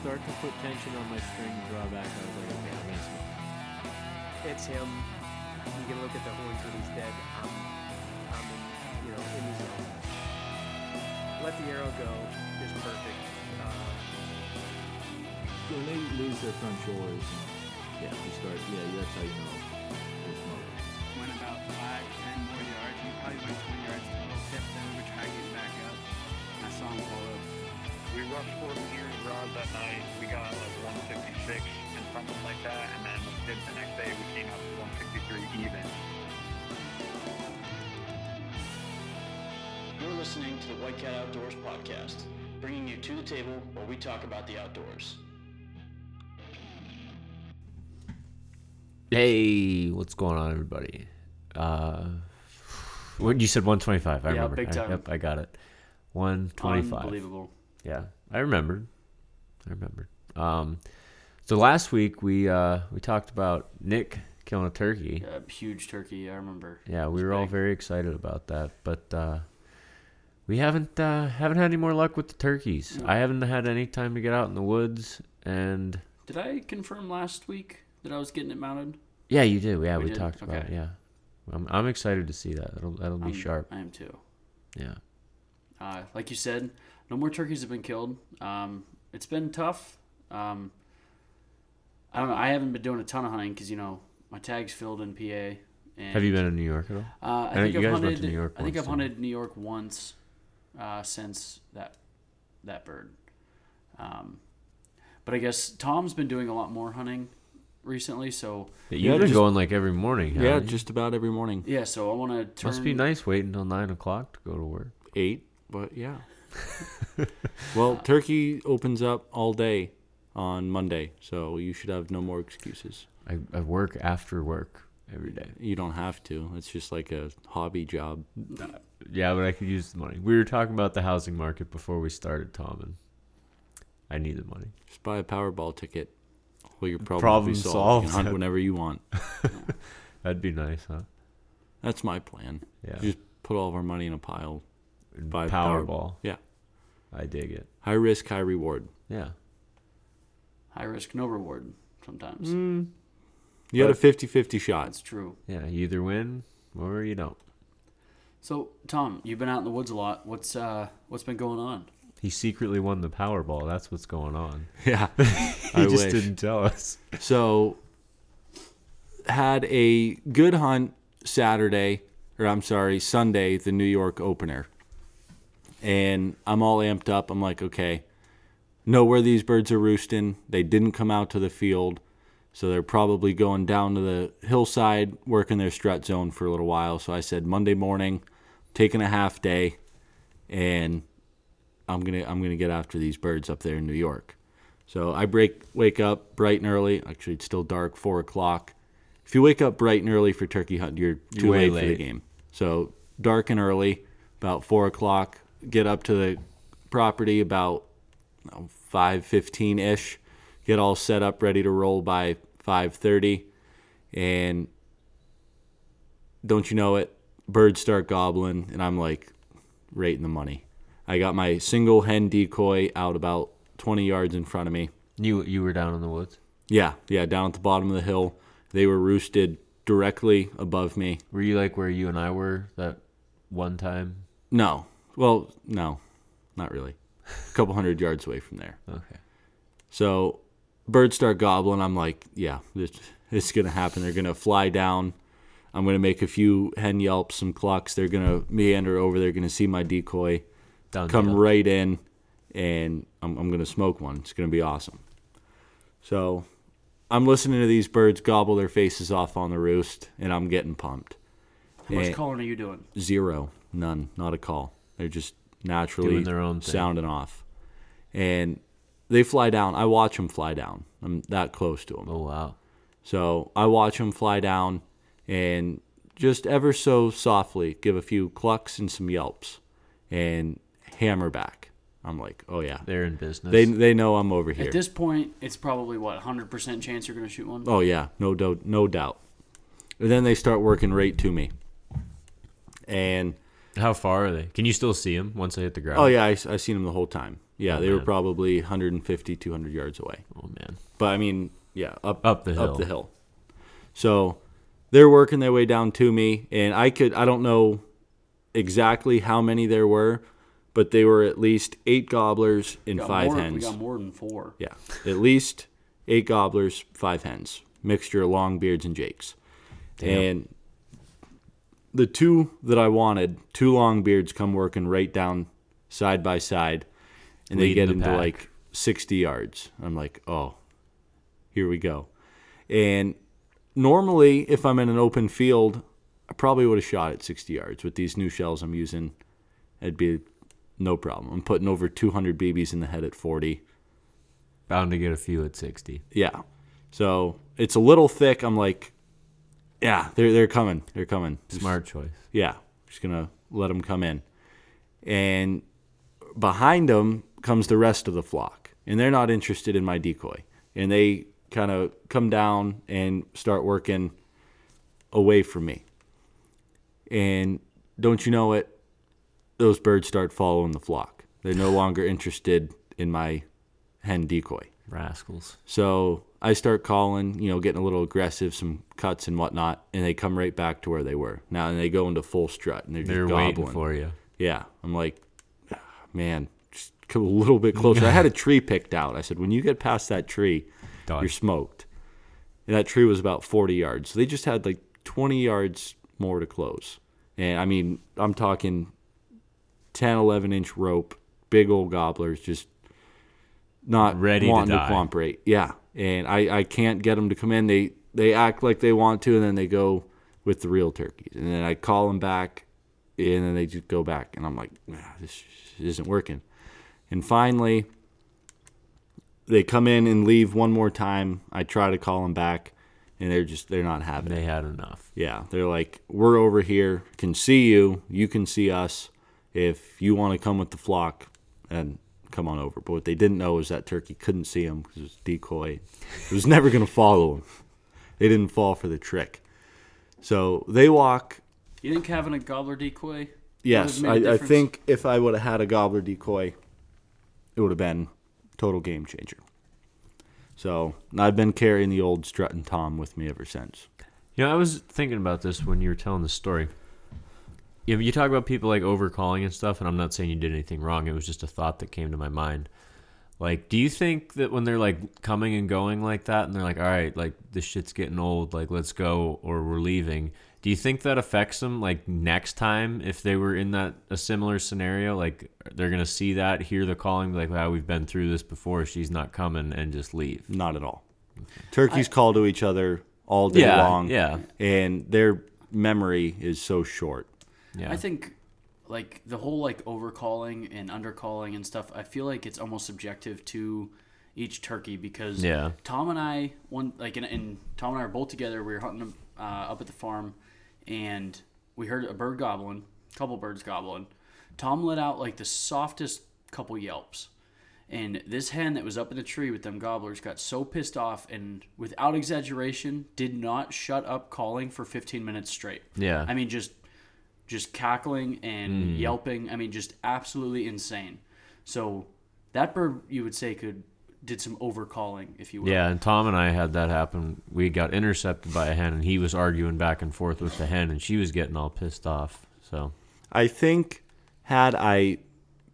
start to put tension on my string drawback, I was like, okay, I'm gonna smoke. It's him. You can look at the horns when he's dead. I'm, I'm in, you know, in the zone. Let the arrow go is perfect. Uh, When they lose their front shoulders, and, yeah, you start. Yeah, that's how you know they're smoking. went about five, ten more yards. We probably went 20 yards total. Kept them. We tried getting back up. I saw him pull up. We rushed 14 years rods that night. We got like 156 and something like that. And then the next day we came out to 163 even. You're listening to the White Cat Outdoors podcast, bringing you to the table where we talk about the outdoors. Hey, what's going on, everybody? Uh, what you said, one twenty-five. I Yeah, remember. big I- yep, I got it. One twenty-five. Unbelievable. Yeah, I remembered. I remembered. Um, so last week we uh we talked about Nick killing a turkey. Yeah, huge turkey. I remember. Yeah, we were all very excited about that, but uh, we haven't uh, haven't had any more luck with the turkeys. No. I haven't had any time to get out in the woods, and Did I confirm last week that I was getting it mounted? yeah, you do. Yeah, we, We did? talked about it. Yeah, I'm I'm excited to see that. That'll that'll be I'm- sharp. I am too. Yeah. Uh, like you said, no more turkeys have been killed. Um, it's been tough. Um, I don't know. I haven't been doing a ton of hunting because you know my tag's filled in PA. And, Have you been in New York at all? Uh, I know think you I've guys went hunted. to New York I think once, I've didn't hunted New York once uh, since that that bird. Um, but I guess Tom's been doing a lot more hunting recently. So You've been just- going like every morning. Yeah, just about every morning. yeah. So I want to turn. must be nice waiting until nine o'clock to go to work. Eight, but yeah. well, turkey opens up all day on Monday, so you should have no more excuses. I, I work after work every day. You don't have to. It's just like a hobby job. Yeah, but I could use the money. We were talking about the housing market before we started, Tom, and I need the money. Just buy a Powerball ticket. Well, your problem, Problem solved. solved. You can hunt whenever you want. That'd be nice, huh? That's my plan. Yeah. Just put all of our money in a pile. And buy Powerball. Yeah. I dig it. High risk, high reward. Yeah. high risk, no reward. Sometimes Mm. You had a But- 50 50 shot. that's true. Yeah. You either win or you don't. So Tom, you've been out in the woods a lot. What's uh what's been going on? He secretly won the Powerball. That's what's going on. Yeah. He I just wish. didn't tell us. So, had a good hunt Saturday, or I'm sorry, Sunday, the New York opener. And I'm all amped up. I'm like, okay, know where these birds are roosting. They didn't come out to the field. So they're probably going down to the hillside, working their strut zone for a little while. So I said Monday morning, taking a half day, and I'm gonna I'm gonna get after these birds up there in New York. So I break wake up bright and early. Actually, it's still dark, four o'clock. If you wake up bright and early for turkey hunt, you're too way late, for the late. game. So dark and early, about four o'clock. Get up to the property about five fifteen ish. Get all set up, ready to roll by five thirty, and don't you know it? Birds start gobbling, and I'm like, rating the money. I got my single hen decoy out about 20 yards in front of me. You you were down in the woods. Yeah, yeah, down at the bottom of the hill. They were roosted directly above me. Were you like where you and I were that one time? No, well, no, not really. A couple hundred yards away from there. Okay. So birds start gobbling. I'm like, yeah, this, this is going to happen. They're going to fly down. I'm going to make a few hen yelps, some clucks. They're going to meander over. They're going to see my decoy. Down come the- right in and I'm, I'm going to smoke one. It's going to be awesome. So I'm listening to these birds gobble their faces off on the roost, and I'm getting pumped. How much And- calling are you doing? Zero, none, not a call. They're just naturally Doing their own thing. sounding off. And they fly down. I watch them fly down. I'm that close to them. Oh wow. So I watch them fly down and just ever so softly give a few clucks and some yelps and hammer back. I'm like, oh yeah. They're in business. They they know I'm over here. At this point, it's probably what hundred percent chance you're going to shoot one. oh yeah, no doubt, no doubt. And then they start working right to me. And How far are they? Can you still see them once they hit the ground? oh yeah, I, I seen them the whole time. Yeah, Oh, they were probably 150, 200 yards away. Oh man. But I mean, yeah, up Up the hill. Up the hill. So they're working their way down to me, and I could I don't know exactly how many there were, but they were at least eight gobblers and five more, hens. We got more than four. Yeah, at least eight gobblers, five hens, mixture of long beards and jakes, and the two that I wanted, two long beards, come working right down side by side, and they get the into pack. like sixty yards. I'm like, oh, here we go, and normally if I'm in an open field, I probably would have shot at sixty yards with these new shells I'm using. It'd be no problem. I'm putting over 200 BBs in the head at 40. Bound to get a few at 60. Yeah. So it's a little thick. I'm like, yeah, they're they're coming. They're coming. Just- Smart choice. Yeah, just gonna let them come in, and behind them comes the rest of the flock, and they're not interested in my decoy, and they kind of come down and start working away from me, and don't you know it? Those birds start following the flock. They're no longer interested in my hen decoy. Rascals. So I start calling, you know, getting a little aggressive, some cuts and whatnot, and they come right back to where they were. Now and they go into full strut and they're just They're gobbling. waiting for you. Yeah, I'm like, "Ah, man, just come a little bit closer. I had a tree picked out. I said, when you get past that tree, Done. you're smoked. And that tree was about 40 yards. So they just had like 20 yards more to close. And I mean, I'm talking 10, 11 inch rope, big old gobblers, just not Ready to wanting to, die. cooperate. Yeah, and I, I can't get them to come in. They they act like they want to, and then they go with the real turkeys. And then I call them back, and then they just go back. And I'm like, "Ah, this isn't working. And finally, they come in and leave one more time. I try to call them back, and they're just they're not having it. They had enough. Yeah, they're like, we're over here, can see you, you can see us. If you want to come with the flock, and come on over. But what they didn't know is that turkey couldn't see him because it was decoy. It was never going to follow him. They didn't fall for the trick. So they walk. You think having a gobbler decoy? Yes, I, a I, I difference? think if I would have had a gobbler decoy, it would have been total game changer. So I've been carrying the old strut and tom with me ever since. You know, I was thinking about this when you were telling the story. You, you talk about people like overcalling and stuff, and I'm not saying you did anything wrong. It was just a thought that came to my mind. Like, do you think that when they're like coming and going like that, and they're like, "All right, like this shit's getting old, like let's go," or we're leaving? Do you think that affects them like next time if they were in that a similar scenario? Like they're gonna see that, hear the calling, like, "Wow, we've been through this before. She's not coming," and just leave. Not at all. Turkeys call to each other all day Yeah, long. yeah. And their memory is so short. Yeah, I think like the whole like overcalling and undercalling and stuff. I feel like it's almost subjective to each turkey because Yeah. Tom and I one like and, and Tom and I are both together. We were hunting uh, up at the farm, and we heard a bird gobbling, a couple birds gobbling. Tom let out like the softest couple yelps. And this hen that was up in the tree with them gobblers got so pissed off and, without exaggeration, did not shut up calling for 15 minutes straight. Yeah. I mean, just just cackling and yelping. I mean, just absolutely insane. So that bird, you would say, could did some overcalling, if you will. Yeah, and Tom and I had that happen. We got intercepted by a hen, and he was arguing back and forth with the hen, and she was getting all pissed off. So I think had I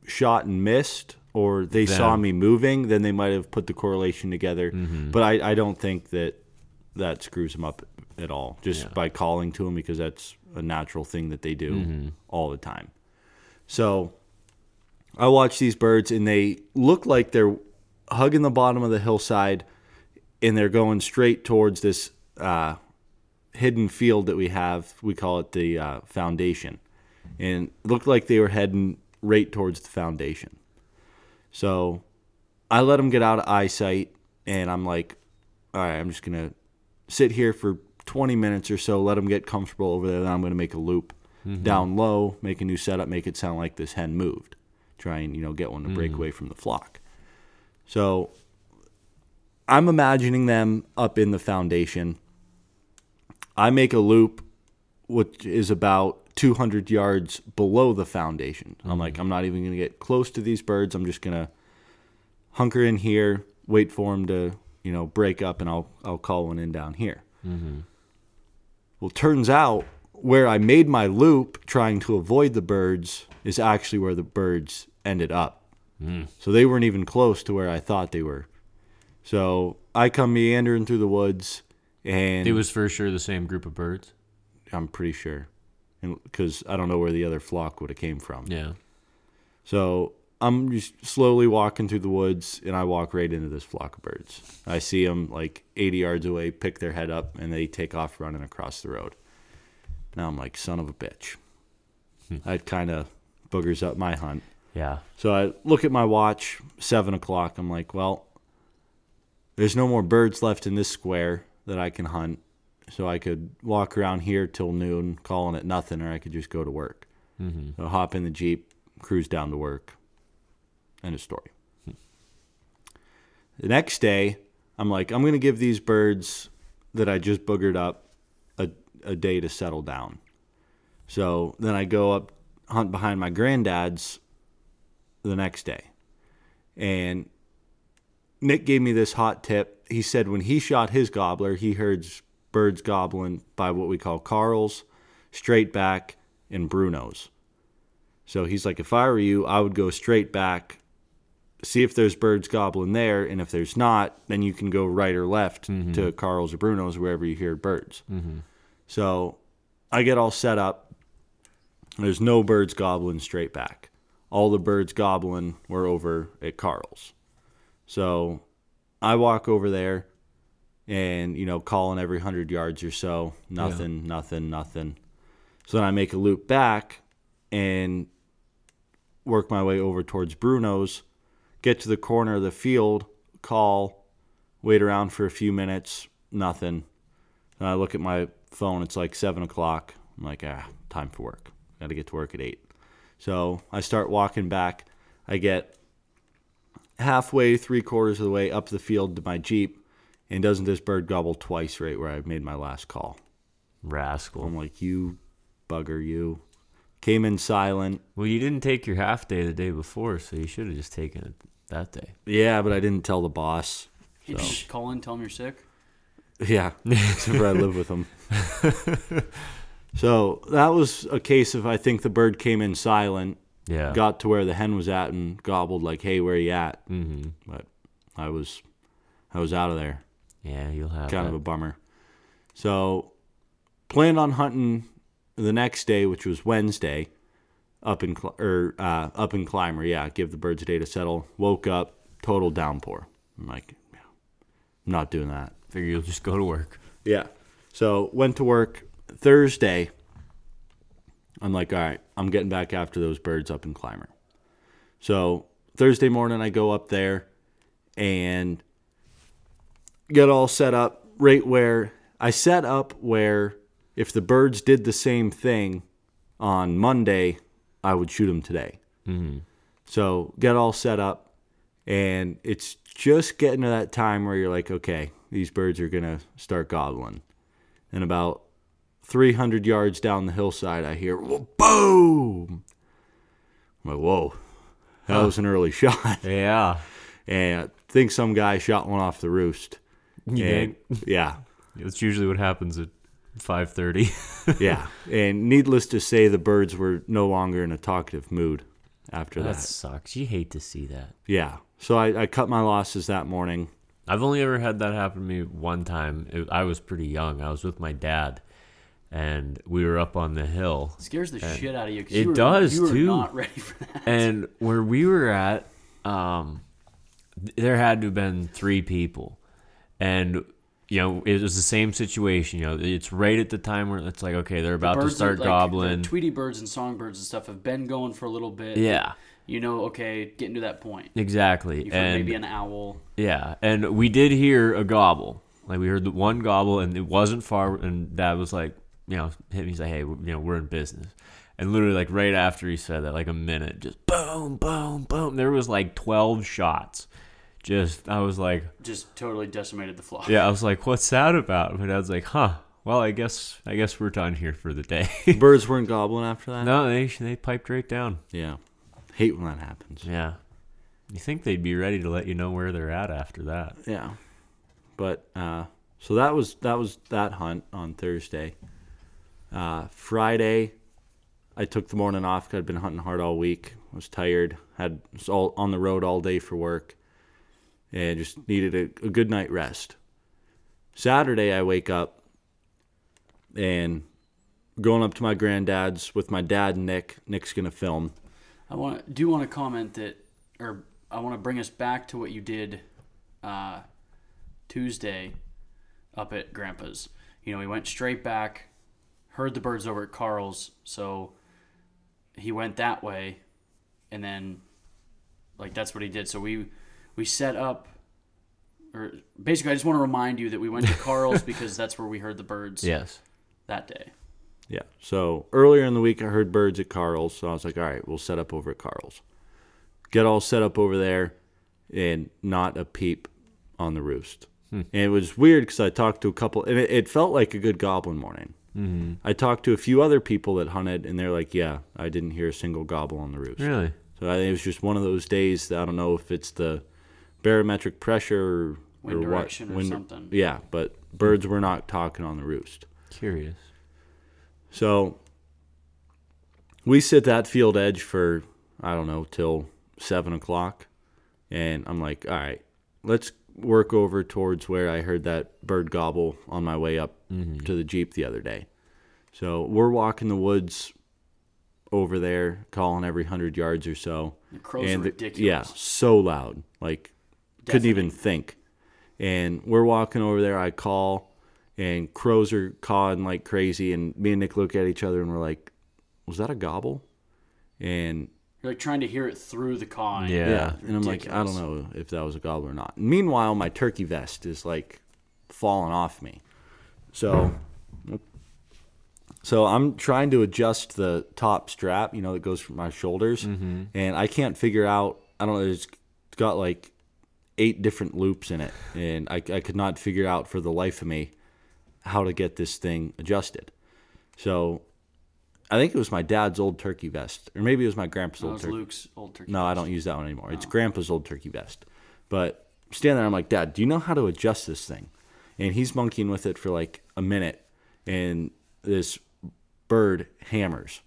shot and missed or they saw me moving, then they might have put the correlation together. Mm-hmm. But I, I don't think that that screws them up at all just Yeah. by calling to them because that's a natural thing that they do Mm-hmm. all the time. So I watch these birds and they look like they're hugging the bottom of the hillside and they're going straight towards this uh, hidden field that we have. We call it the uh, foundation. And it looked like they were heading right towards the foundation. So I let them get out of eyesight and I'm like, all right, I'm just going to sit here for 20 minutes or so, let them get comfortable over there. Then I'm going to make a loop mm-hmm. down low, make a new setup, make it sound like this hen moved. Try and, you know, get one to break mm. away from the flock. So I'm imagining them up in the foundation. I make a loop, which is about 200 yards below the foundation. I'm mm-hmm. like, I'm not even going to get close to these birds. I'm just going to hunker in here, wait for them to, you know, break up, and I'll I'll call one in down here. Mm-hmm. Well, turns out where I made my loop trying to avoid the birds is actually where the birds ended up. Hmm. So they weren't even close to where I thought they were. So I come meandering through the woods, and It was for sure the same group of birds. I'm pretty sure, because I don't know where the other flock would have came from. Yeah. So I'm just slowly walking through the woods, and I walk right into this flock of birds. I see them like 80 yards away, pick their head up, and they take off running across the road. Now I'm like, son of a bitch. That kind of boogers up my hunt. Yeah. So I look at my watch, seven o'clock. I'm like, well, there's no more birds left in this square that I can hunt. So I could walk around here till noon, calling it nothing, or I could just go to work. Mm-hmm. So hop in the Jeep, cruise down to work. End of story. The next day, I'm like, I'm going to give these birds that I just boogered up a, a day to settle down. So then I go up, hunt behind my granddad's the next day. And Nick gave me this hot tip. He said when he shot his gobbler, he heard birds gobbling by what we call Carl's, straight back, and Bruno's. So he's like, if I were you, I would go straight back, see if there's birds gobbling there, and if there's not, then you can go right or left mm-hmm. to Carl's or Bruno's, wherever you hear birds. Mm-hmm. So I get all set up. There's no birds gobbling straight back. All the birds gobbling were over at Carl's. So I walk over there and, you know, calling every 100 yards or so. Nothing, nothing, nothing. So then I make a loop back and work my way over towards Bruno's, get to the corner of the field, call, wait around for a few minutes, nothing. And I look at my phone, it's like 7 o'clock. I'm like, ah, time for work. Got to get to work at 8. So I start walking back. I get halfway, three quarters of the way up the field to my Jeep, and doesn't this bird gobble twice right where I made my last call? Rascal. I'm like, you bugger, you. Came in silent. Well, you didn't take your half day the day before, so you should have just taken it that day. Yeah, but I didn't tell the boss. You So. just call in, tell him you're sick. Yeah, except for I live with him. so that was a case of I think the bird came in silent, Yeah. got to where the hen was at, and gobbled like, "Hey, where you at?" mm-hmm. But I was, I was out of there. Yeah, you'll have kind that. of a bummer. So, planned on hunting the next day, which was Wednesday, up in Cl- or uh, up in Clymer. Yeah, give the birds a day to settle. Woke up, total downpour. I'm like, yeah, I'm not doing that. Figure you'll just go to work. Yeah. So went to work Thursday. I'm like, all right, I'm getting back after those birds up in Clymer. So Thursday morning, I go up there and get all set up right where I set up where if the birds did the same thing on Monday, I would shoot them today. Mm-hmm. So get all set up, and it's just getting to that time where you're like, okay, these birds are gonna start gobbling. And about 300 yards down the hillside, I hear "Whoa, boom. I'm like, whoa, that was an early shot. Yeah. And I think some guy shot one off the roost. You And- yeah, That's usually what happens at 5:30. yeah. And needless to say, the birds were no longer in a talkative mood after that that. sucks. You hate to see that. Yeah. So I, I cut my losses that morning. I've only ever had that happen to me one time. It, I was pretty young. I was with my dad, and we were up on the hill. scares the shit out of you. 'cause it you were, does, you were too. not ready for that. and where we were at, um, there had to have been three people, and you know it was the same situation. You know, it's right at the time where it's like, okay, they're about to Birds are, start like, gobbling. The Tweety birds and songbirds and stuff have been going for a little bit. yeah, You know, okay, getting to that point. exactly. You've heard and maybe an owl. yeah, and we did hear a gobble. Like we heard the one gobble, and it wasn't far. And Dad was like, you know, hit me. He's like, hey, you know, we're in business. And literally, like right after he said that, like a minute, just boom, boom, boom. There was like twelve shots. Just, I was like, Just totally decimated the flock. Yeah, I was like, "What's that about?" My dad's like, "Huh? Well, I guess I guess we're done here for the day." Birds weren't gobbling after that. no, they they piped right down. Yeah. Hate when that happens. Yeah, You think they'd be ready to let you know where they're at after that? Yeah. But uh, so that was that was that hunt on Thursday. Uh, Friday, I took the morning off 'cause I'd been hunting hard all week. Was tired. Had was all on the road all day for work, and just needed a, a good night rest. Saturday, I wake up and going up to my granddad's with my dad Nick. Nick's gonna film. I want do want to comment that, or I want to bring us back to what you did uh, Tuesday up at Grandpa's. You know, he went straight back, heard the birds over at Carl's, so he went that way, and then like that's what he did. So we we set up. Or basically, I just want to remind you that we went to Carl's because that's where we heard the birds Yes. that day. Yeah. So earlier in the week, I heard birds at Carl's. So I was like, all right, we'll set up over at Carl's. Get all set up over there, and not a peep on the roost. And it was weird because I talked to a couple, and it, it felt like a good goblin morning. Mm-hmm. I talked to a few other people that hunted, and they're like, yeah, I didn't hear a single gobble on the roost. Really? So I think it was just one of those days that I don't know if it's the barometric pressure Wind or direction what. or wind- something. Yeah, but birds were not talking on the roost. Curious. So we sit that field edge for I don't know till seven o'clock, and I'm like, all right, let's work over towards where I heard that bird gobble on my way up mm-hmm. to the jeep the other day. So we're walking the woods over there, calling every hundred yards or so. The crows and are the- ridiculous. yeah, so loud, like couldn't even think. And we're walking over there. I call, and crows are cawing like crazy. And me and Nick look at each other, and we're like, "Was that a gobble?" And You're like trying to hear it through the cawing. Yeah. yeah, and I'm like, I don't know if that was a gobble or not. Meanwhile, my turkey vest is like falling off me. So, so I'm trying to adjust the top strap, you know, that goes from my shoulders, mm-hmm. and I can't figure out. I don't know. It's got like eight different loops in it, and I, I could not figure out for the life of me how to get this thing adjusted. So. I think it was my dad's old turkey vest, or maybe it was my grandpa's That old was turkey. Luke's old turkey. No, I don't use that one anymore. It's oh. Grandpa's old turkey vest. But standing there, I'm like, Dad, do you know how to adjust this thing? And he's monkeying with it for like a minute, and this bird hammers,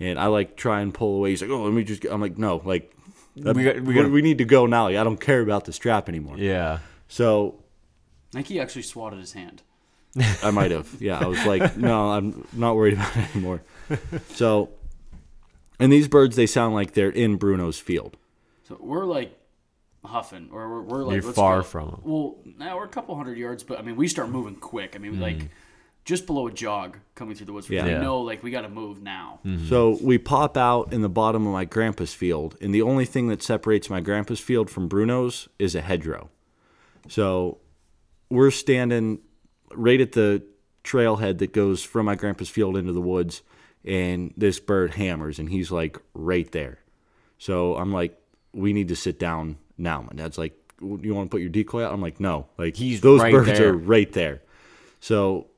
and I like try and pull away. He's like, Oh, let me just. Get, I'm like, No, like. That- We got- we we, gotta- we need to go now. I don't care about the strap anymore. Yeah. So I think he actually swatted his hand. I might have. Yeah, I was like, no, I'm not worried about it anymore. So, and these birds, they sound like they're in Bruno's field. So we're like huffing, or we're, we're like You're let's far go. from 'em. Well, now we're a couple hundred yards, but I mean, we start moving quick. I mean, hmm. like just below a jog coming through the woods. Yeah. we Yeah. know like we got to move now. Mm-hmm. So we pop out in the bottom of my grandpa's field, and the only thing that separates my grandpa's field from Bruno's is a hedgerow. So we're standing right at the trailhead that goes from my grandpa's field into the woods, and this bird hammers, and he's like right there. So I'm like, we need to sit down now. My dad's like, you want to put your decoy out? I'm like, no. Like He's those right birds there. are right there. So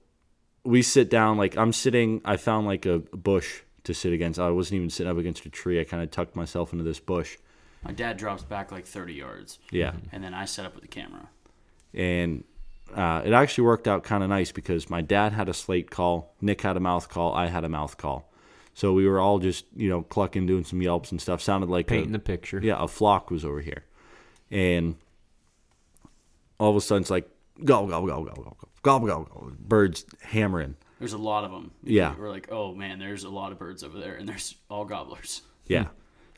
we sit down like i'm sitting i found like a bush to sit against. I wasn't even sitting up against a tree. I kind of tucked myself into this bush. My dad drops back like 30 yards, yeah. And then I set up with the camera. and uh, it actually worked out kind of nice because my dad had a slate call nick had a mouth call i had a mouth call. So we were all just you know clucking doing some yelps and stuff. Sounded like Painting a, the picture. yeah a flock was over here. And all of a sudden it's like gobble, gobble, gobble, gobble, gobble, gobble, gobble, gobble. Birds hammering. There's a lot of them. Yeah. We're like, oh man, there's a lot of birds over there, and there's all gobblers. Yeah.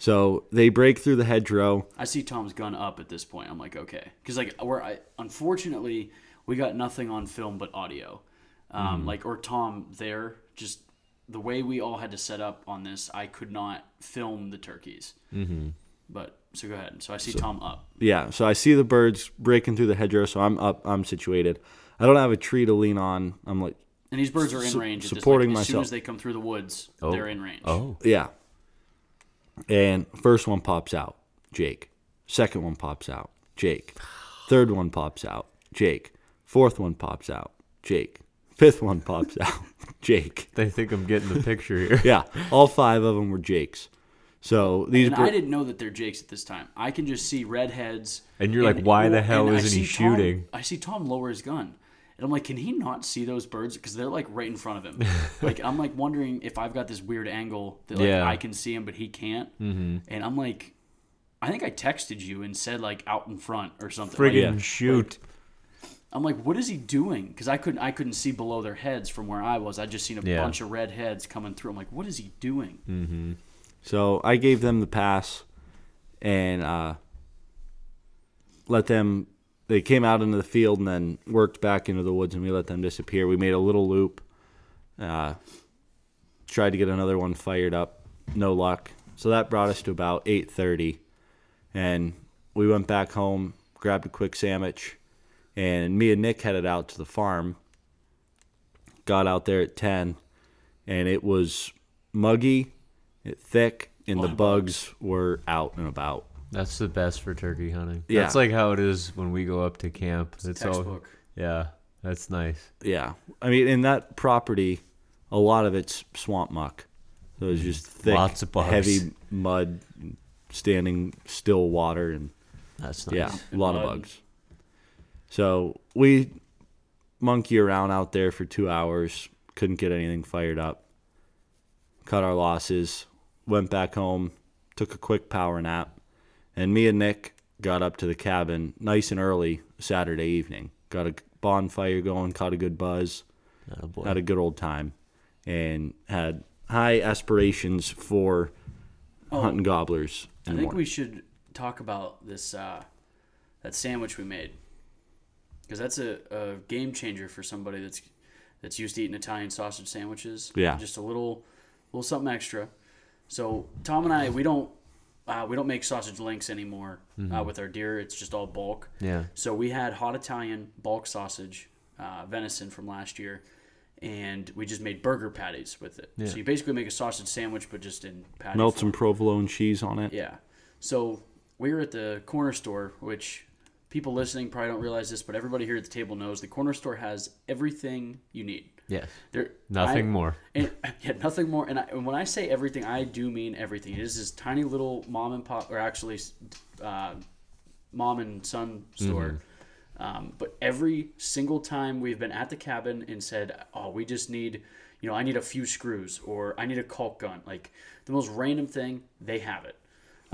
So they break through the hedgerow. I see Tom's gun up at this point. I'm like, okay, because like we're I, unfortunately we got nothing on film but audio, um, mm. like or Tom there. Just the way we all had to set up on this, I could not film the turkeys. Mm-hmm. But so go ahead. So I see Tom up. yeah, so I see the birds breaking through the hedgerow, so I'm up, I'm situated. I don't have a tree to lean on. I'm like, And these birds are in Su- range. At this, supporting like, as soon as they come through the woods, Oh. they're in range. Oh. yeah. And first one pops out, Jake. Second one pops out, Jake. Third one pops out, Jake. Fourth one pops out, Jake. Fifth one pops out, Jake. They think I'm getting the picture here. Yeah, all five of them were Jakes. So these And bur- I didn't know that they're jakes at this time. I can just see redheads. And you're like, why the hell isn't he see Tom- shooting? I see Tom lower his gun. And I'm like, can he not see those birds? Because they're like right in front of him. like I'm like wondering if I've got this weird angle that like Yeah. I can see him, but he can't. Mm-hmm. And I'm like, I think I texted you and said like out in front or something. Like, Friggin' shoot. I'm like, what is he doing? Because I couldn't I couldn't see below their heads from where I was. I just seen a Yeah. bunch of red heads coming through. I'm like, what is he doing? So I gave them the pass and uh, let them. They came out into the field and then worked back into the woods, and we let them disappear. We made a little loop. Uh, tried to get another one fired up, no luck. So that brought us to about eight thirty, and we went back home, grabbed a quick sandwich, and me and Nick headed out to the farm. Got out there at ten, and it was muggy, thick, and the bugs were out and about. That's the best for turkey hunting. Yeah. That's like how it is when we go up to camp. It's, all Textbook. yeah. That's nice. Yeah, I mean, in that property, a lot of it's swamp muck. So it's mm. just thick, Lots of bugs. heavy mud, standing still water, and That's nice. yeah, a lot of bugs. So we monkey around out there for two hours. Couldn't get anything fired up. Cut our losses. Went back home. Took a quick power nap, and me and Nick got up to the cabin nice and early Saturday evening. Got a bonfire going. Caught a good buzz. Attaboy. Had a good old time, and had high aspirations for hunting gobblers. I think more. we should talk about this uh, that sandwich we made because that's a, a game changer for somebody that's that's used to eating Italian sausage sandwiches. Yeah. just a little little something extra. So Tom and I we don't uh, we don't make sausage links anymore uh, with our deer. It's just all bulk. Yeah. So we had hot Italian bulk sausage, uh, venison from last year, and we just made burger patties with it. Yeah. So you basically make a sausage sandwich, but just in patty melt form. some provolone cheese on it. Yeah. So we were at the corner store, which people listening probably don't realize this, but everybody here at the table knows the corner store has everything you need. Yes. There, Nothing I- more. And, yeah, nothing more. And, I, and when I say everything, I do mean everything. It is this tiny little mom and pop, or actually, uh, mom and son store. Um, but every single time we've been at the cabin and said, "Oh, we just need, you know, I need a few screws, or I need a caulk gun," like the most random thing, they have it.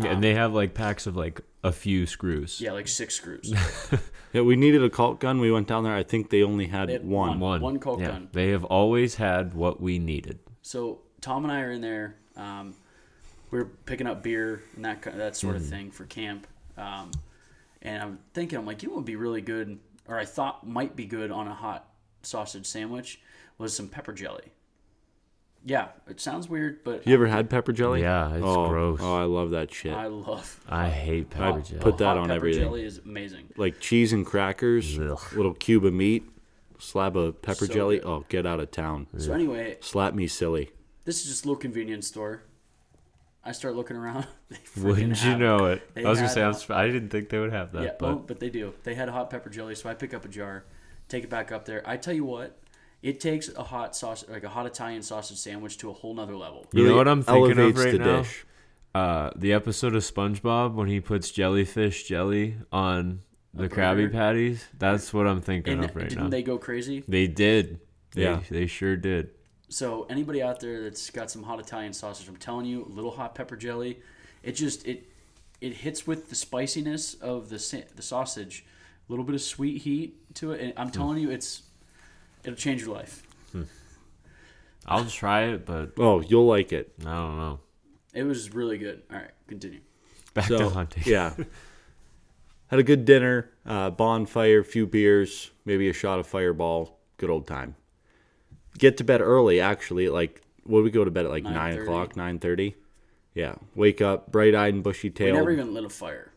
Yeah, and they have like packs of like a few screws. Yeah, like six screws. Yeah, we needed a cult gun. We went down there. I think they only had, They had one. One. One caulk yeah. gun. They have always had what we needed. So Tom and I are in there. Um, we're picking up beer and that ki- that sort of thing for camp. Um, and I'm thinking, I'm like, you know, what would be really good, or I thought might be good on a hot sausage sandwich was some pepper jelly. Yeah, it sounds weird, but You ever had pepper jelly? Yeah, it's oh, gross. Oh, I love that shit. I love I hate pepper I jelly. put that hot on pepper everything. Jelly is amazing. Like cheese and crackers, Ugh. little cube of meat, slab of pepper So jelly. good. Oh, get out of town. So anyway, Slap me silly. this is just a little convenience store. I start looking around. They freaking Wouldn't you have- know it? they I was gonna had say I'm hot- I didn't think they would have that, Yeah, but well, but they do. They had hot pepper jelly, so I pick up a jar, take it back up there. I tell you what, it takes a hot sauce, like a hot Italian sausage sandwich, to a whole nother level. you know what I'm thinking of right the now? dish. Uh, the episode of SpongeBob when he puts jellyfish jelly on the Krabby? Patties. That's what I'm thinking And of right now. didn't they go crazy? They did. They, Yeah. they sure did. So anybody out there that's got some hot Italian sausage, I'm telling you, a little hot pepper jelly, it just it it hits with the spiciness of the sa- the sausage, a little bit of sweet heat to it, and I'm telling you, it's it'll change your life. I'll try it, but Oh, you'll like it. I don't know. It was really good. All right, continue. Back So to hunting. yeah, had a good dinner, uh, bonfire, few beers, maybe a shot of Fireball. Good old time. Get to bed early. Actually, like what we go to bed at like nine 9:30. o'clock, nine thirty. Yeah, wake up, bright eyed and bushy tail. We tailed. never even lit a fire,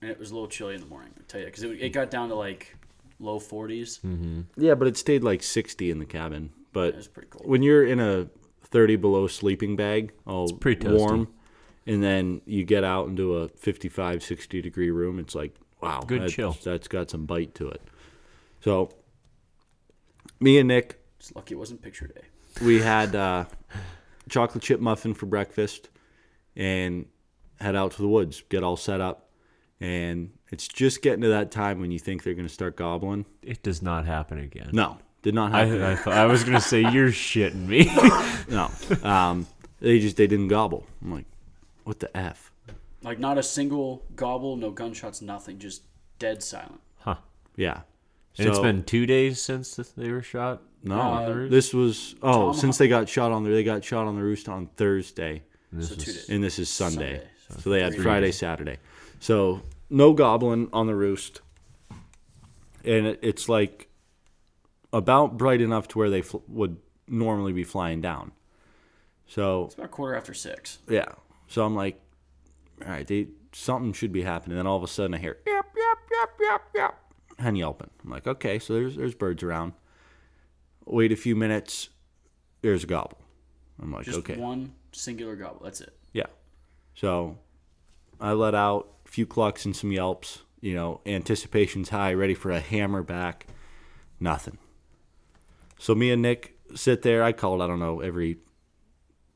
and it was a little chilly in the morning. I tell you, because it, it got down to like low 40s. Yeah, but it stayed like 60 in the cabin. But It was pretty cold. when you're in a 30 below sleeping bag, all pretty warm, and then you get out into a 55, 60 degree room, it's like, wow, Good that's, chill. That's got some bite to it. So, me and Nick, Just lucky it wasn't picture day. we had uh, chocolate chip muffin for breakfast, and head out to the woods, get all set up. And it's just getting to that time when you think they're going to start gobbling. It does not happen again. No, did not happen. I, I, thought, I was gonna say you're shitting me. no, um, they just they didn't gobble. I'm like, what the f? Like not a single gobble, no gunshots, nothing. Just dead silent. huh? Yeah. And it's So- been two days since they were shot. no. Uh, the roost? this was oh Tomahawk. since they got shot on the they got shot on the roost on Thursday. And this So was- two days. and this is Sunday. Sunday, so So, they had Friday, days. Saturday. So no goblin on the roost, and it, it's like about bright enough to where they fl- would normally be flying down. So It's about a quarter after six. yeah, so I'm like, all right, they, something should be happening. Then all of a sudden I hear yep, yep, yep, yep, yep, hen yelping. I'm like, okay, so there's there's birds around. Wait a few minutes, there's a gobble. I'm like, Just okay. one singular gobble. That's it. Yeah. So I let out few clucks and some yelps. You know, anticipation's high, ready for a hammer back. Nothing. So me and Nick sit there. I called, I don't know, every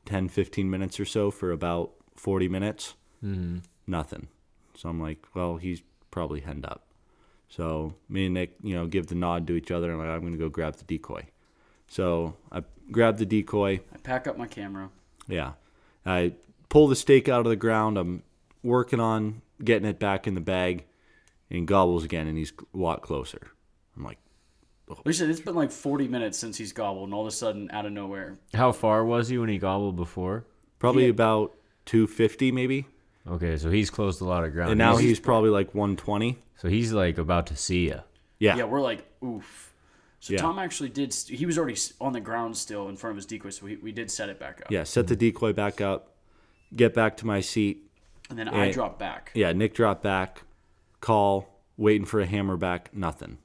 10, 15 minutes or so for about 40 minutes. Mm-hmm. Nothing. So I'm like, well, he's probably henned up. So me and Nick, you know, give the nod to each other. And I'm like, I'm going to go grab the decoy. So I grab the decoy. I pack up my camera. Yeah. I pull the stake out of the ground. I'm working on getting it back in the bag and gobbles again and he's a lot closer. I'm like, oh. We said it's been like 40 minutes since he's gobbled, and all of a sudden, out of nowhere, How far was he when he gobbled before? probably Yeah. about 250 maybe. Okay, so he's closed a lot of ground. And now He's- he's probably like 120. so he's like about to see you. Yeah. yeah, we're like, oof. So Yeah. Tom actually did. He was already on the ground still in front of his decoy, so we, we did set it back up. Yeah. Set the decoy back up, get back to my seat. And then I Yeah. dropped back. Yeah. Nick dropped back, call, waiting for a hammer back, nothing.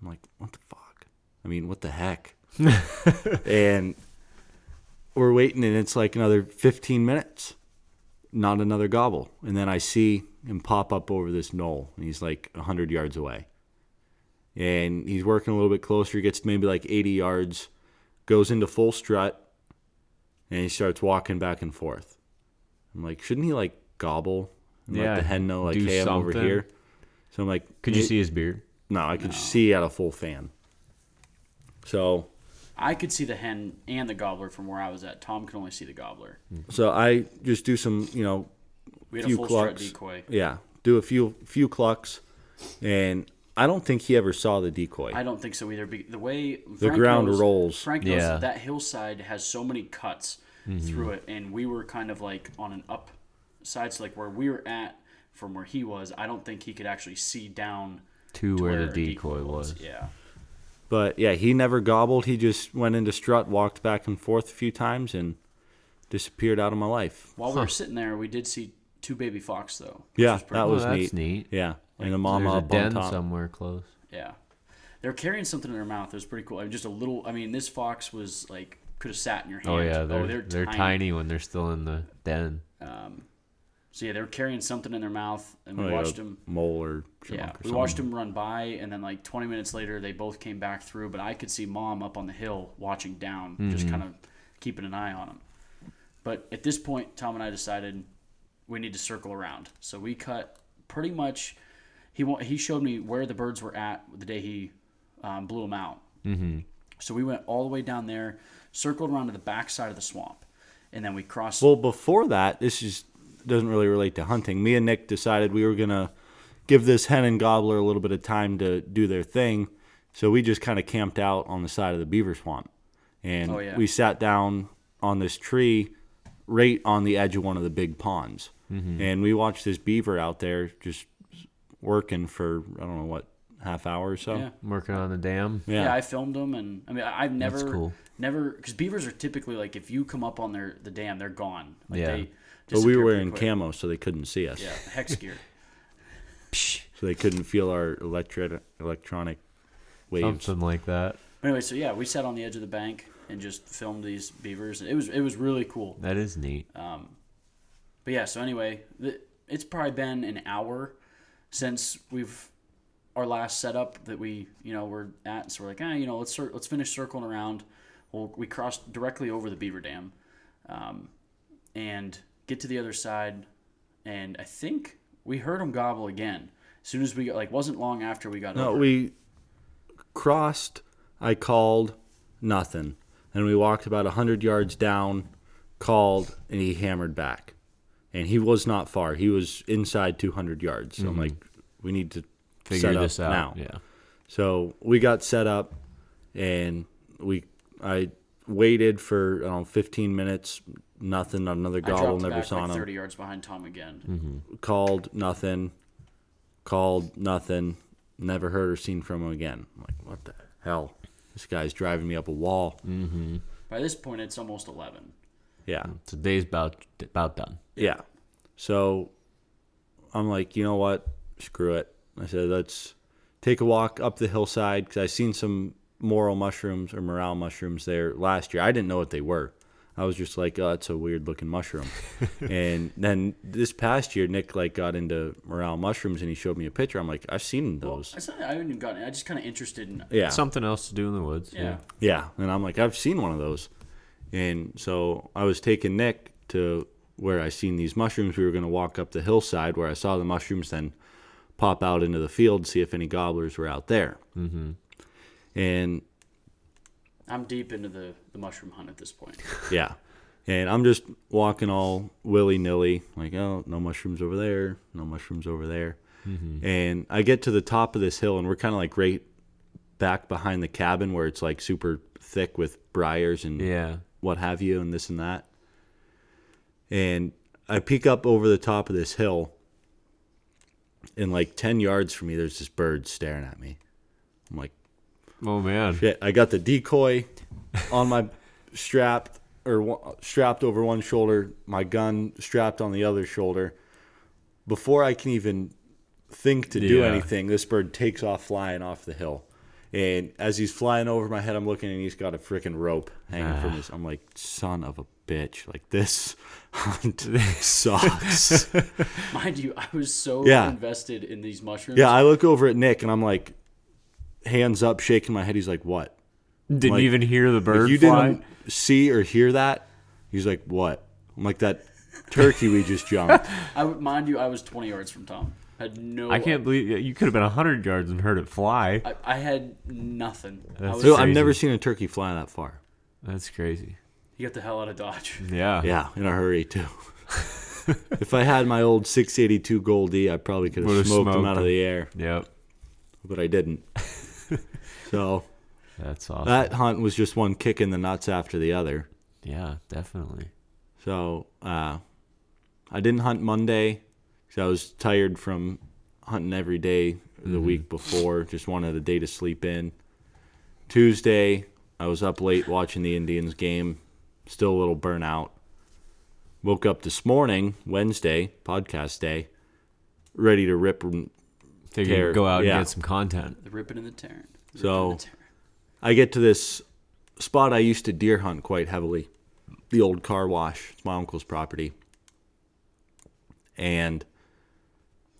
I'm like, what the fuck? I mean, what the heck? and we're waiting, and it's like another 15 minutes, not another gobble. And then I see him pop up over this knoll, and he's like 100 yards away. And he's working a little bit closer, he gets maybe like 80 yards, goes into full strut, and he starts walking back and forth. I'm like, shouldn't he like gobble and Yeah, let the hen know like, do hey, I'm over here? So I'm like, Could you see his beard? No, I could see at a full fan. So, I could see the hen and the gobbler from where I was at. Tom could only see the gobbler. Hmm. so I just do some, you know, We had Few a full clucks. decoy. yeah, do a few few clucks, and I don't think he ever saw the decoy. I don't think so either. The way The ground knows- rolls. Frank knows Yeah. that hillside has so many cuts through mm-hmm. it, and we were kind of like on an up side, so like where we were at from where he was. I don't think he could actually see down To to where our the decoy was. Yeah, But yeah, he never gobbled. He just went into strut, walked back and forth a few times, and disappeared out of my life. while we were sitting there, we did see two baby fox though. Yeah, was pretty that Oh, was that's neat. neat. Yeah, and a mama There's a den top. somewhere close. Yeah. They're carrying something in their mouth. It was pretty cool. I mean, just a little. I mean, this fox was like could have sat in your hand. Oh yeah, they're they're, they're, tiny. when they're still in the den. Um, so yeah, they were carrying something in their mouth, and we Oh, yeah, watched them. mole or Yeah, or we something. watched them run by, and then like 20 minutes later, they both came back through. But I could see mom up on the hill watching down, just Mm-hmm. kind of keeping an eye on them. But at this point, Tom and I decided we need to circle around. So we cut pretty much. He wa- he showed me where the birds were at the day he um, blew them out. Mm-hmm. So we went all the way down there, circled around to the back side of the swamp, and then we crossed. Well, before that, this is doesn't really relate to hunting. Me and Nick decided we were gonna give this hen and gobbler a little bit of time to do their thing, so we just kind of camped out on the side of the beaver swamp, and Oh, yeah. we sat down on this tree, right on the edge of one of the big ponds, Mm-hmm. and we watched this beaver out there just working for I don't know what half hour or so. yeah. Working on the dam. Yeah. Yeah. I filmed them, and I mean, I- I've never, That's cool. Never, because beavers are typically like, if you come up on their the dam, they're gone. Like Yeah. they but we were pretty wearing quick. camo, so they couldn't see us. Yeah, hex gear. So they couldn't feel our electric electronic waves. Something like that. But anyway, so yeah, we sat on the edge of the bank and just filmed these beavers. It was it was really cool. That is neat. Um, but yeah, so anyway, the, it's probably been an hour since we've our last setup that we you know were at. So we're like, ah, you know, let's cir- let's finish circling around. Well, we crossed directly over the beaver dam, um, and get to the other side, and I think we heard him gobble again. As soon as we got, like, wasn't long after we got over. No, over. we crossed. I called nothing, and we walked about hundred yards down. Called and he hammered back, and he was not far. He was inside two hundred yards. So I'm like, we need to Figure set up this out. now. Yeah. So we got set up, and we I waited for I don't know, 15 minutes. Nothing. Another I gobble. dropped Never back saw like him. 30 yards behind Tom again. Mm-hmm. Called nothing. Called nothing. Never heard or seen from him again. I'm like, what the hell? This guy's driving me up a wall. By this point, it's almost 11. Yeah. Today's about about done. Yeah. So I'm like, you know what? Screw it. I said, let's take a walk up the hillside because I've seen some moral mushrooms or morale mushrooms there last year. I didn't know what they were. I was just like, oh, it's a weird looking mushroom. and then this past year, Nick like got into morale mushrooms and he showed me a picture. I'm like, I've seen those. I, said, I haven't even gotten. I just kind of interested in. yeah. Something else to do in the woods. Yeah. Yeah, and I'm like, I've seen one of those, and so I was taking Nick to where I seen these mushrooms. We were gonna walk up the hillside where I saw the mushrooms, then pop out into the field, to see if any gobblers were out there. Mm-hmm. And I'm deep into the, the mushroom hunt at this point. yeah, and I'm just walking all willy nilly, like, oh, no mushrooms over there, no mushrooms over there, mm-hmm. and I get to the top of this hill, and we're kind of like right back behind the cabin where it's like super thick with briars and Yeah. what have you, and this and that. And I peek up over the top of this hill, and like 10 yards from me, there's this bird staring at me. I'm like, Oh man. shit, I got the decoy on my strapped or strapped over one shoulder, my gun strapped on the other shoulder. Before I can even think to do Yeah. anything, this bird takes off flying off the hill. And as he's flying over my head, I'm looking and he's got a freaking rope hanging from ah. his. I'm like, son of a bitch! Like this hunt sucks. Mind you, I was so Yeah. invested in these mushrooms. yeah, I look over at Nick and I'm like, hands up, shaking my head. He's like, what? Didn't Like, even hear the bird if you fly. didn't see or hear that, he's like, "What?" I'm like, "That turkey we just jumped." I would mind you, I was 20 yards from Tom. Had no. I can't believe you could have been hundred yards and heard it fly. I, I had nothing. I That's was, So I've never seen a turkey fly that far. That's crazy. you got the hell out of Dodge. Yeah. Yeah, in a hurry too. if I had my old 682 Goldie, I probably could have Would've smoked, him out of the air, Yep. but I didn't. So That's awesome. that hunt was just one kick in the nuts after the other. yeah, definitely. So uh, I didn't hunt Monday because I was tired from hunting every day the week before. Just wanted a day to sleep in. Tuesday, I was up late watching the Indians game. Still a little burnout. Woke up this morning, Wednesday, podcast day, ready to rip. and- Figured Tear- go out yeah. and get some content. The ripping and the tearing. The So- ripping and the tearing. I get to this spot I used to deer hunt quite heavily. The old car wash. It's my uncle's property. And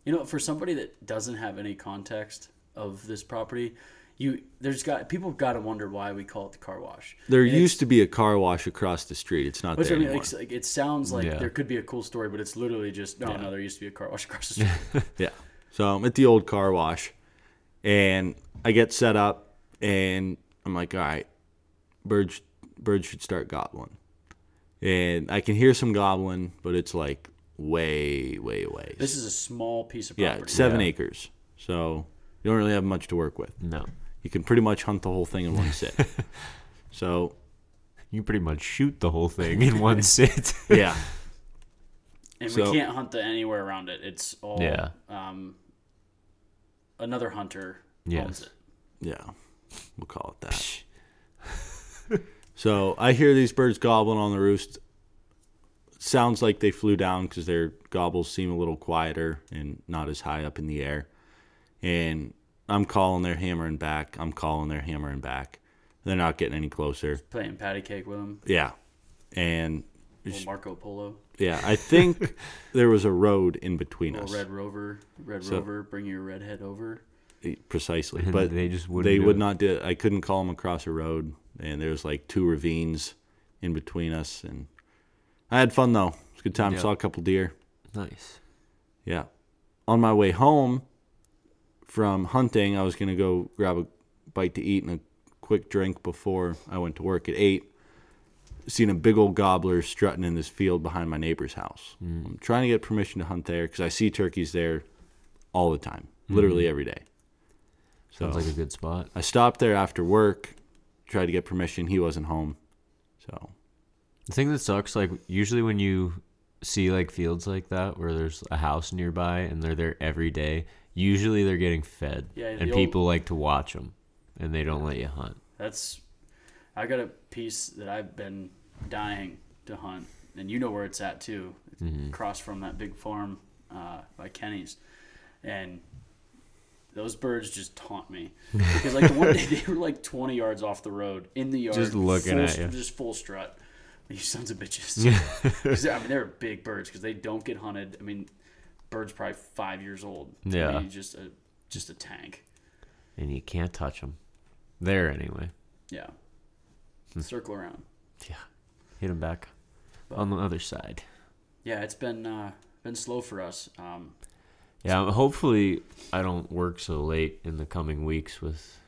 You know, for somebody that doesn't have any context of this property, you there's got people got to wonder why we call it the car wash. There And used to be a car wash across the street. It's not Which there I mean, anymore. like, like, it sounds like Yeah. there could be a cool story, but it's literally just no, no. There used to be a car wash across the street. yeah. So I'm at the old car wash, and I get set up, and I'm like, all right, birds, birds should start Goblin. and I can hear some Goblin, but it's like way, way, way. this is a small piece of yeah, property. it's seven Yeah. acres, so you don't really have much to work with. No. You can pretty much hunt the whole thing in one sit. so You pretty much shoot the whole thing in one sit. yeah, and so- we can't hunt the anywhere around it. It's all Yeah. um, another hunter Yes. yeah, we'll call it that. So I hear these birds gobbling on the roost. Sounds like they flew down because their gobbles seem a little quieter and not as high up in the air. And I'm calling their hammering back. I'm calling their hammering back. They're not getting any closer. Playing patty cake with them. Yeah. And Little Marco Polo. yeah, I think there was a road in between us. Red Rover. Red So- Rover. Bring your redhead over. Precisely. But they just wouldn't they do would it. not do it. I couldn't call them across a road, and there was like two ravines in between us, and I had fun though. It's a good time. Yeah. Saw a couple deer. Nice. Yeah. On my way home from hunting, I was gonna go grab a bite to eat and a quick drink before I went to work at eight. Seen a big old gobbler strutting in this field behind my neighbor's house. Mm. I'm trying to get permission to hunt there because I see turkeys there all the time, literally mm. every day. So Sounds like a good spot. I stopped there after work, tried to get permission. He wasn't home, so The thing that sucks, like usually when you see like fields like that where there's a house nearby and they're there every day, usually they're getting fed, Yeah, the and old- people like to watch them, and they don't let you hunt. That's I got a piece that I've been dying to hunt, and you know where it's at too. It's across from that big farm uh, by Kenny's, and those birds just taunt me because like the one day they were like 20 yards off the road in the yard, Just looking full, at you. just full strut. You sons of bitches. I mean, they're big birds because they don't get hunted. I mean, birds probably five years old. Yeah. just a just a tank. and you can't touch them. There anyway. Yeah. Hmm. Circle around. Yeah. Hit them back on the other side. Yeah, it's been uh, been slow for us. Um, Yeah, hopefully I don't work so late in the coming weeks with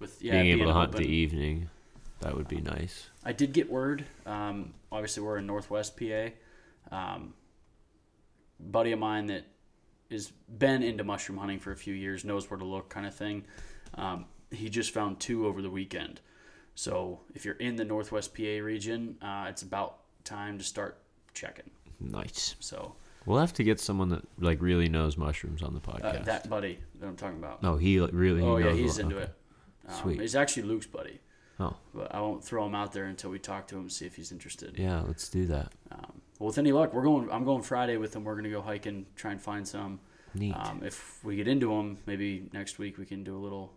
with yeah, being able to hunt open. the evening. That would be nice. I did get word. Um, obviously, we're in Northwest PA. Um, buddy of mine that has been into mushroom hunting for a few years knows where to look, kind of thing. Um, he just found two over the weekend. So if you're in the Northwest PA region, uh, it's about time to start checking. Nice. So We'll have to get someone that like really knows mushrooms on the uh, podcast. that buddy that I'm talking about. no, he like, really. He oh yeah, he's into okay. it. Um, Sweet. He's actually Luke's buddy, Oh but I won't throw him out there until we talk to him and see if he's interested. yeah, let's do that. Um, well, with any luck, we're going. I'm going Friday with him. We're gonna go hiking, try and find some. Neat. Um, if we get into them, maybe next week we can do a little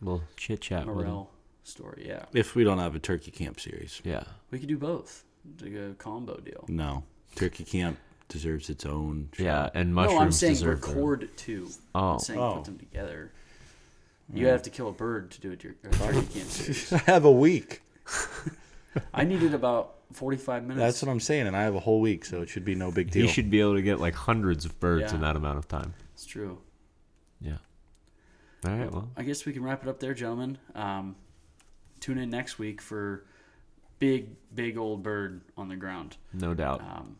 we'll chit chat morel story. Yeah, if we don't have a turkey camp series, Yeah. we could do both, like a combo deal. no, turkey camp deserves its own. show. Yeah, and mushrooms no, I'm saying deserve their- record two. I'm Oh. saying Oh. put them together. You have to kill a bird to do it. Your a turkey camp series. I have a week. I needed about 45 minutes. That's what I'm saying, and I have a whole week, so it should be no big deal. You should be able to get like hundreds of birds in that amount of time. It's true. Yeah. All right. Well, I guess we can wrap it up there, gentlemen. Um, tune in next week for big, big old bird on the ground. no doubt. Um,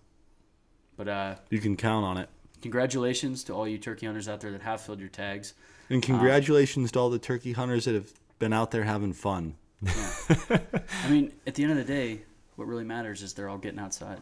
but uh, You can count on it. congratulations to all you turkey hunters out there that have filled your tags. And congratulations to all the turkey hunters that have been out there having fun. Yeah. I mean, at the end of the day, what really matters is they're all getting outside.